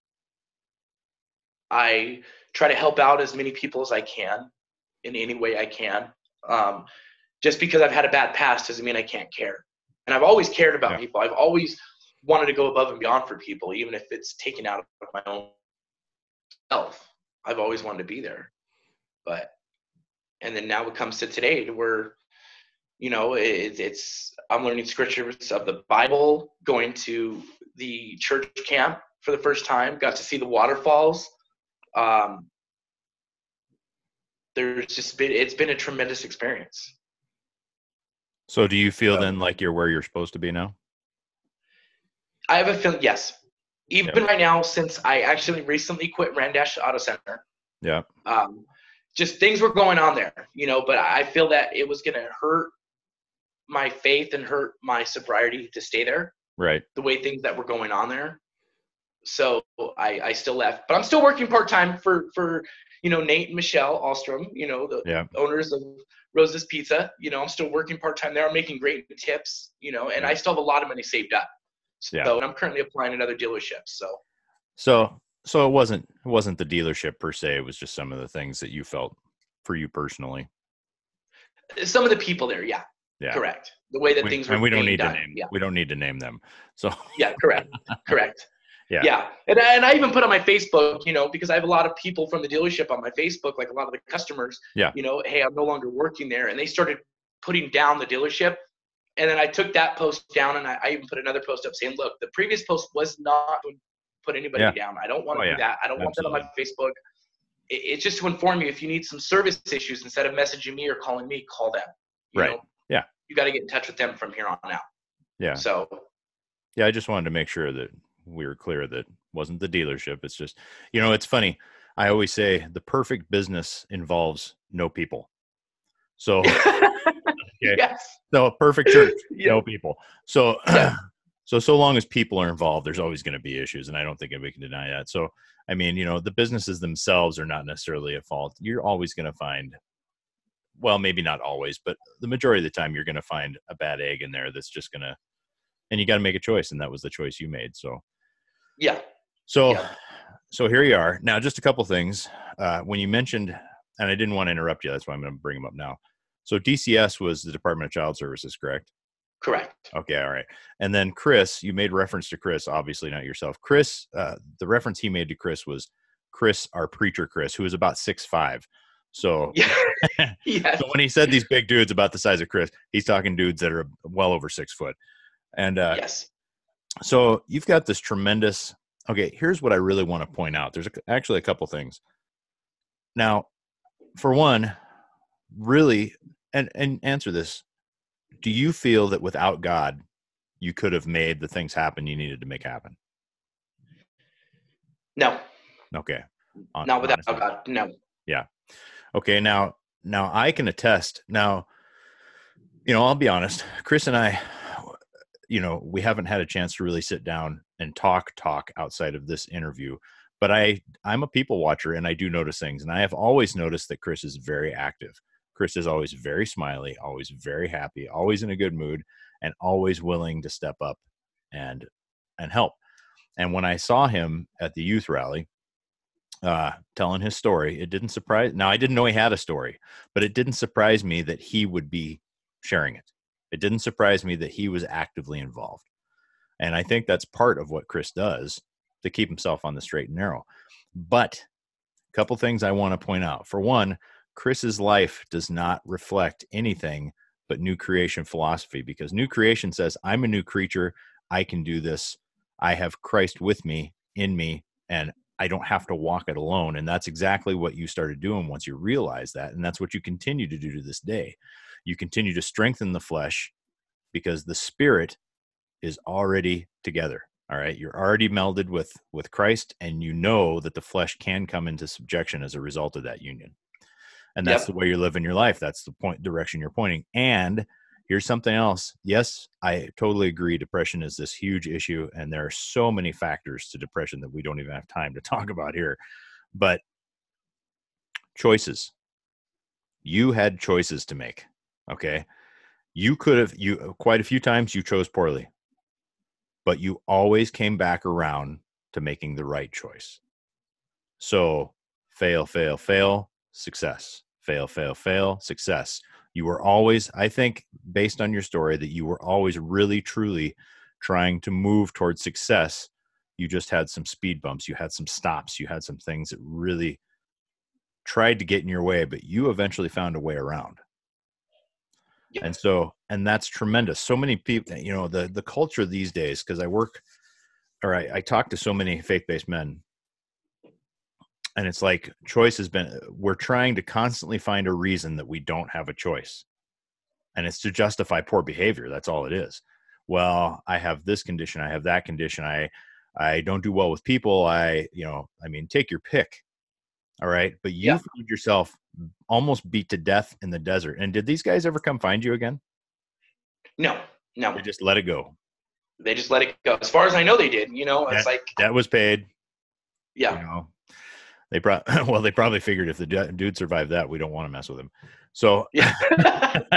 I try to help out as many people as I can in any way I can. Um, just because I've had a bad past doesn't mean I can't care. And I've always cared about Yeah. people. I've always wanted to go above and beyond for people, even if it's taken out of my own self. I've always wanted to be there. But and then now it comes to today where you know it, it's i'm learning scriptures of the bible going to the church camp for the first time got to see the waterfalls um, there's just been it's been a tremendous experience So do you feel So- then like you're where you're supposed to be now? i have a feeling yes even right now since i actually recently quit randash auto center Yeah. um, just things were going on there, you know, but I feel that it was going to hurt my faith and hurt my sobriety to stay there Right. the way things that were going on there. So I, I still left, but I'm still working part time for, for, you know, Nate and Michelle Alstrom, you know, the Yeah. owners of Rose's Pizza, you know, I'm still working part time there. I'm making great tips, you know, and I still have a lot of money saved up. So Yeah. I'm currently applying at other dealerships. So So so it wasn't it wasn't the dealership per se, it was just some of the things that you felt for you personally. some of the people there, yeah, Yeah. correct. The way that We- things were and we don't need done, to name yeah. we don't need to name them. So Yeah, correct, correct. Yeah. Yeah, and and I even put on my Facebook, you know, because I have a lot of people from the dealership on my Facebook, like a lot of the customers. Yeah. You know, hey, I'm no longer working there, and they started putting down the dealership, and then I took that post down, and I, I even put another post up saying, look, the previous post was not to put anybody Yeah. down. I don't want to Oh, do yeah. that. I don't want that on my Facebook. It, it's just to inform you if you need some service issues instead of messaging me or calling me, call them. You Right. know? Yeah. You got to get in touch with them from here on out. yeah. So Yeah, I just wanted to make sure that we were clear that wasn't the dealership. It's just, you know, it's funny. I always say the perfect business involves no people. So, yes. so a perfect church, Yeah. no people. So, Yeah. so so long as people are involved, there's always going to be issues, and I don't think anybody can deny that. So, I mean, you know, the businesses themselves are not necessarily at fault. You're always going to find, well, maybe not always, but the majority of the time, you're going to find a bad egg in there that's just going to, and you got to make a choice, and that was the choice you made. So, Yeah. so, Yeah. so here you are. Now, just a couple things. Uh, when you mentioned, and I didn't want to interrupt you, that's why I'm going to bring them up now. So DCS was the Department of Child Services, correct? Correct. Okay, all right. And then Chris, you made reference to Chris, obviously not yourself. Chris, uh, the reference he made to Chris was Chris, our preacher Chris, who is about six five. So, Yeah. yes. so when he said these big dudes about the size of Chris, he's talking dudes that are well over six foot. And uh, yes. so you've got this tremendous. Okay, here's what I really want to point out. There's a, actually a couple things. Now, for one, really, and and answer this: Do you feel that without God, you could have made the things happen you needed to make happen? No. Okay. Hon- Not without honestly. God. No. Okay, now now I can attest. Now, you know, I'll be honest. Chris and I, you know, we haven't had a chance to really sit down and talk talk outside of this interview. but I I'm a people watcher and I do notice things and I have always noticed that Chris is very active. Chris is always very smiley, always very happy, always in a good mood and always willing to step up and and help. And when I saw him at the youth rally uh telling his story, it didn't surprise now I didn't know he had a story, but it didn't surprise me that he would be sharing it. It didn't surprise me that he was actively involved. And I think that's part of what Chris does to keep himself on the straight and narrow. But a couple things I want to point out. For one, Chris's life does not reflect anything but new creation philosophy because new creation says, I'm a new creature. I can do this. I have Christ with me, in me, and I don't have to walk it alone. And that's exactly what you started doing once you realized that. And that's what you continue to do to this day. You continue to strengthen the flesh because the spirit is already together all right you're already melded with with christ and you know that the flesh can come into subjection as a result of that union and that's yep. the way you're living your life that's the point direction you're pointing and here's something else yes i totally agree depression is this huge issue and there are so many factors to depression that we don't even have time to talk about here but choices you had choices to make okay you could have you uh, quite a few times you chose poorly but you always came back around to making the right choice. So fail, fail, fail, success, fail, fail, fail, success. You were always, I think, based on your story, that you were always really, truly trying to move towards success. You just had some speed bumps, you had some stops, you had some things that really tried to get in your way, but you eventually found a way around. Yeah. And so, and that's tremendous. So many people, you know, the the culture these days, because I work or I, I talk to so many faith-based men and it's like choice has been we're trying to constantly find a reason that we don't have a choice and it's to justify poor behavior that's all it is well i have this condition i have that condition i i don't do well with people i you know i mean take your pick all right but you yeah. found yourself almost beat to death in the desert. And did these guys ever come find you again? No, no. They just let it go. They just let it go. As far as I know, they did. You know, it's that, like that was paid. Yeah. You know, they probably well, they probably figured if the dude survived that, we don't want to mess with him. So yeah.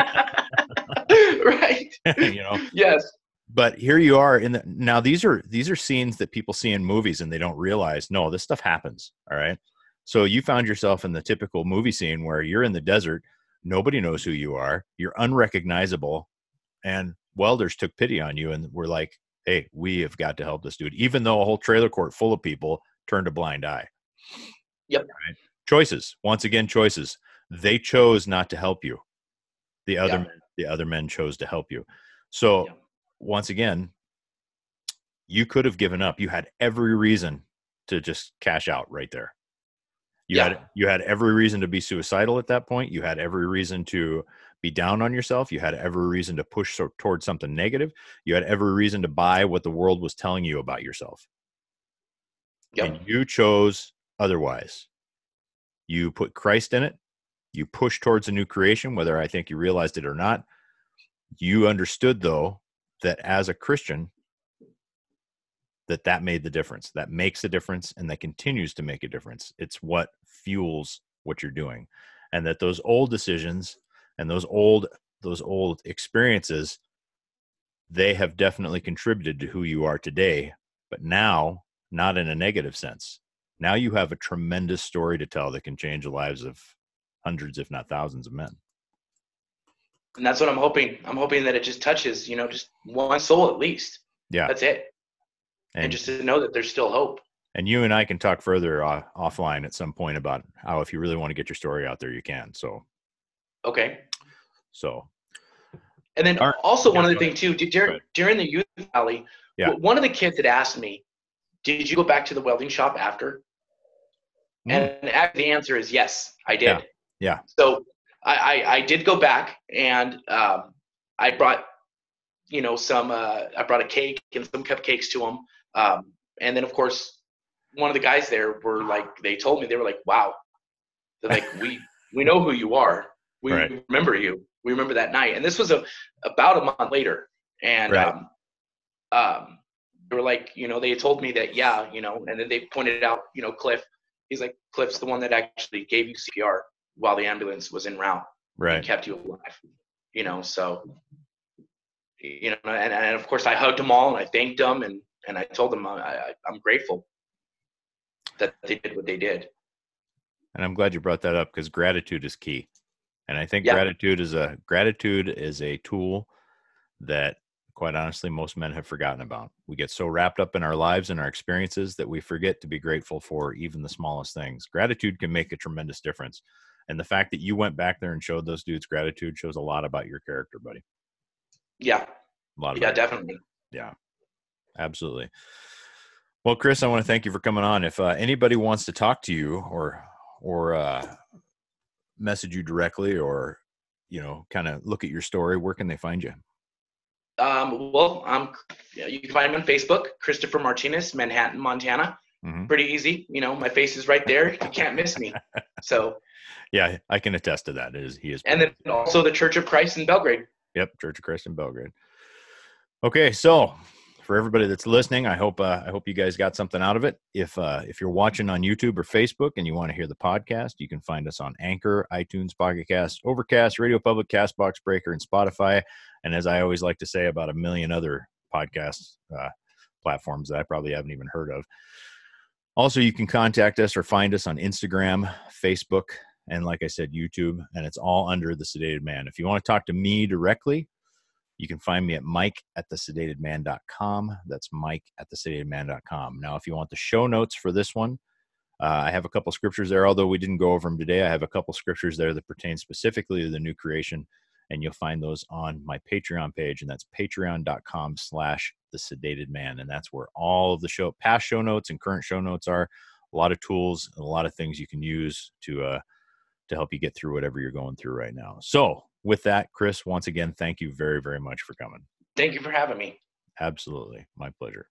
right. you know. Yes. But here you are in the now. These are these are scenes that people see in movies and they don't realize. No, this stuff happens. All right. So you found yourself in the typical movie scene where you're in the desert, nobody knows who you are, you're unrecognizable, and welders took pity on you and were like, "Hey, we have got to help this dude," even though a whole trailer court full of people turned a blind eye. Yep. Right? Choices. Once again, choices. They chose not to help you. The other men, the other men chose to help you. So once again, you could have given up. You had every reason to just cash out right there. You yeah. had you had every reason to be suicidal at that point. You had every reason to be down on yourself. You had every reason to push so, towards something negative. You had every reason to buy what the world was telling you about yourself. Yep. And you chose otherwise. You put Christ in it. You push towards a new creation, whether I think you realized it or not. You understood, though, that as a Christian, that that made the difference that makes a difference and that continues to make a difference it's what fuels what you're doing and that those old decisions and those old those old experiences they have definitely contributed to who you are today but now not in a negative sense now you have a tremendous story to tell that can change the lives of hundreds if not thousands of men and that's what i'm hoping i'm hoping that it just touches you know just one soul at least yeah that's it and, and just to know that there's still hope. And you and I can talk further uh, offline at some point about how, if you really want to get your story out there, you can. So, okay. So, and then also one other thing too, during during the youth rally, yeah. one of the kids had asked me, "Did you go back to the welding shop after?" Mm. And the answer is yes, I did. Yeah. yeah. So I, I, I did go back and um, I brought you know some uh, I brought a cake and some cupcakes to him um, and then of course, one of the guys there were like, they told me they were like, "Wow, they're like we we know who you are. We right. remember you. We remember that night." And this was a about a month later, and right. um, um, they were like, you know, they told me that, yeah, you know, and then they pointed out, you know, Cliff. He's like, Cliff's the one that actually gave you CPR while the ambulance was en route. Right. kept you alive. You know, so you know, and, and of course I hugged them all and I thanked them and and I told them I, I, I'm grateful that they did what they did. And I'm glad you brought that up because gratitude is key. And I think Yeah. gratitude is a gratitude is a tool that quite honestly most men have forgotten about. We get so wrapped up in our lives and our experiences that we forget to be grateful for even the smallest things. Gratitude can make a tremendous difference. And the fact that you went back there and showed those dudes gratitude shows a lot about your character, buddy. Yeah, A lot of yeah, definitely. yeah absolutely well chris i want to thank you for coming on if uh, anybody wants to talk to you or or uh, message you directly or you know kind of look at your story where can they find you Um, well, um, yeah, you can find me on Facebook, Christopher Martinez, Manhattan, Montana. Mhm. Pretty easy. You know, my face is right there. You can't miss me. So, yeah i can attest to that it is he is and then also the Church of Christ in Belgrade. Yep, Church of Christ in Belgrade. Okay, so for everybody that's listening, I hope uh, I hope you guys got something out of it. If uh, if you're watching on YouTube or Facebook and you want to hear the podcast, you can find us on Anchor, iTunes, Pocket Cast, Overcast, Radio Public, Castbox Breaker, and Spotify. And as I always like to say, about a million other podcast uh, platforms that I probably haven't even heard of. Also, you can contact us or find us on Instagram, Facebook, and like I said, YouTube, and it's all under the Sedated Man. If you want to talk to me directly, you can find me at mike at the sedatedman.com. That's mike at the sedatedman.com. Now, if you want the show notes for this one, uh, I have a couple scriptures there, although we didn't go over them today. I have a couple scriptures there that pertain specifically to the new creation, and you'll find those on my Patreon page, and that's patreon.com slash the sedated man. And that's where all of the show past show notes and current show notes are. A lot of tools and a lot of things you can use to uh, to help you get through whatever you're going through right now. So, with that, Chris, once again, thank you very, very much for coming. Thank you for having me. Absolutely. My pleasure.